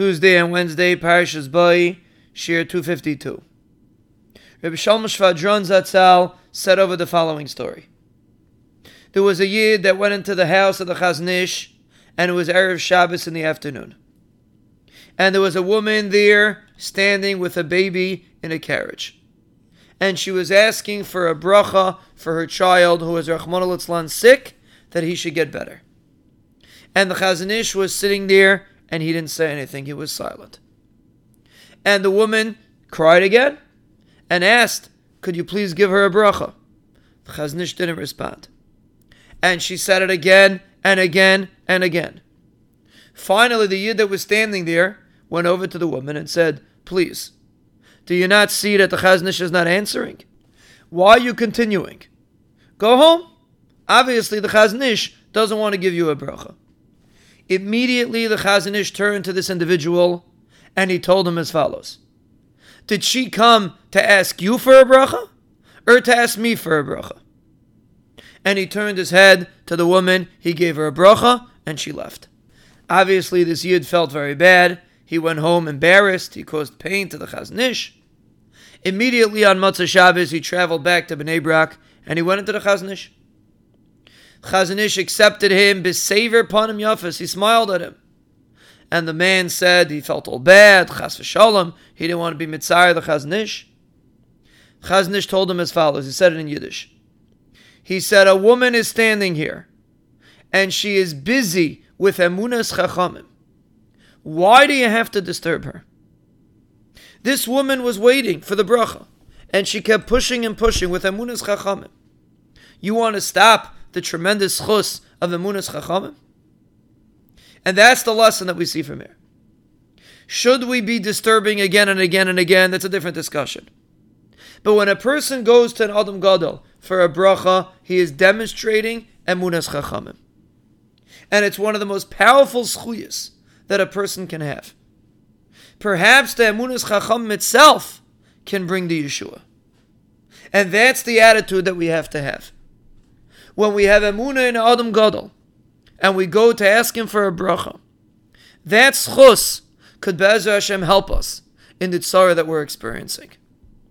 Tuesday and Wednesday, Parashas Bay, Shiur 252. Rabbi Shalom Shvadron Zatzal said over the following story. There was a Yid that went into the house of the Chazon Ish, and it was Erev Shabbos in the afternoon. And there was a woman there standing with a baby in a carriage. And she was asking for a bracha for her child who was Rahman sick, that he should get better. And the Chazon Ish was sitting there and he didn't say anything. He was silent. And the woman cried again and asked, Could you please give her a bracha? The Chazon didn't respond. And she said it again and again and again. Finally, the Yid that was standing there went over to the woman and said, Please, do you not see that the Chazon Ish is not answering? Why are you continuing? Go home. Obviously, the Chazon Ish doesn't want to give you a bracha. Immediately, the Chazon Ish turned to this individual and he told him as follows Did she come to ask you for a bracha or to ask me for a bracha? And he turned his head to the woman, he gave her a bracha, and she left. Obviously, this Yid felt very bad. He went home embarrassed. He caused pain to the Chazon Ish. Immediately on Motzei Shabbos, he traveled back to Bnei Brak and he went into the Chazon Ish. Chazon Ish accepted him, besaver panim yafas. He smiled at him. And the man said he felt all bad, chas v'shalom. He didn't want to be mitzayir the Chazon Ish. Chazon Ish told him as follows. He said it in Yiddish. He said, a woman is standing here, and she is busy with emunas chachamim. Why do you have to disturb her? This woman was waiting for the bracha, and she kept pushing and pushing with emunas chachamim. You want to stop the tremendous chus of Emunas Chachamim? And that's the lesson that we see from here. Should we be disturbing again and again and again? That's a different discussion. But when a person goes to an Adam Gadol for a bracha, he is demonstrating Emunas Chachamim. And it's one of the most powerful zechuyos that a person can have. Perhaps the Emunas Chachamim itself can bring the Yeshua. And that's the attitude that we have to have when we have Emunah in Adam Gadol, and we go to ask him for a bracha, that zechus could Be'ezer Hashem help us in the tzara that we're experiencing.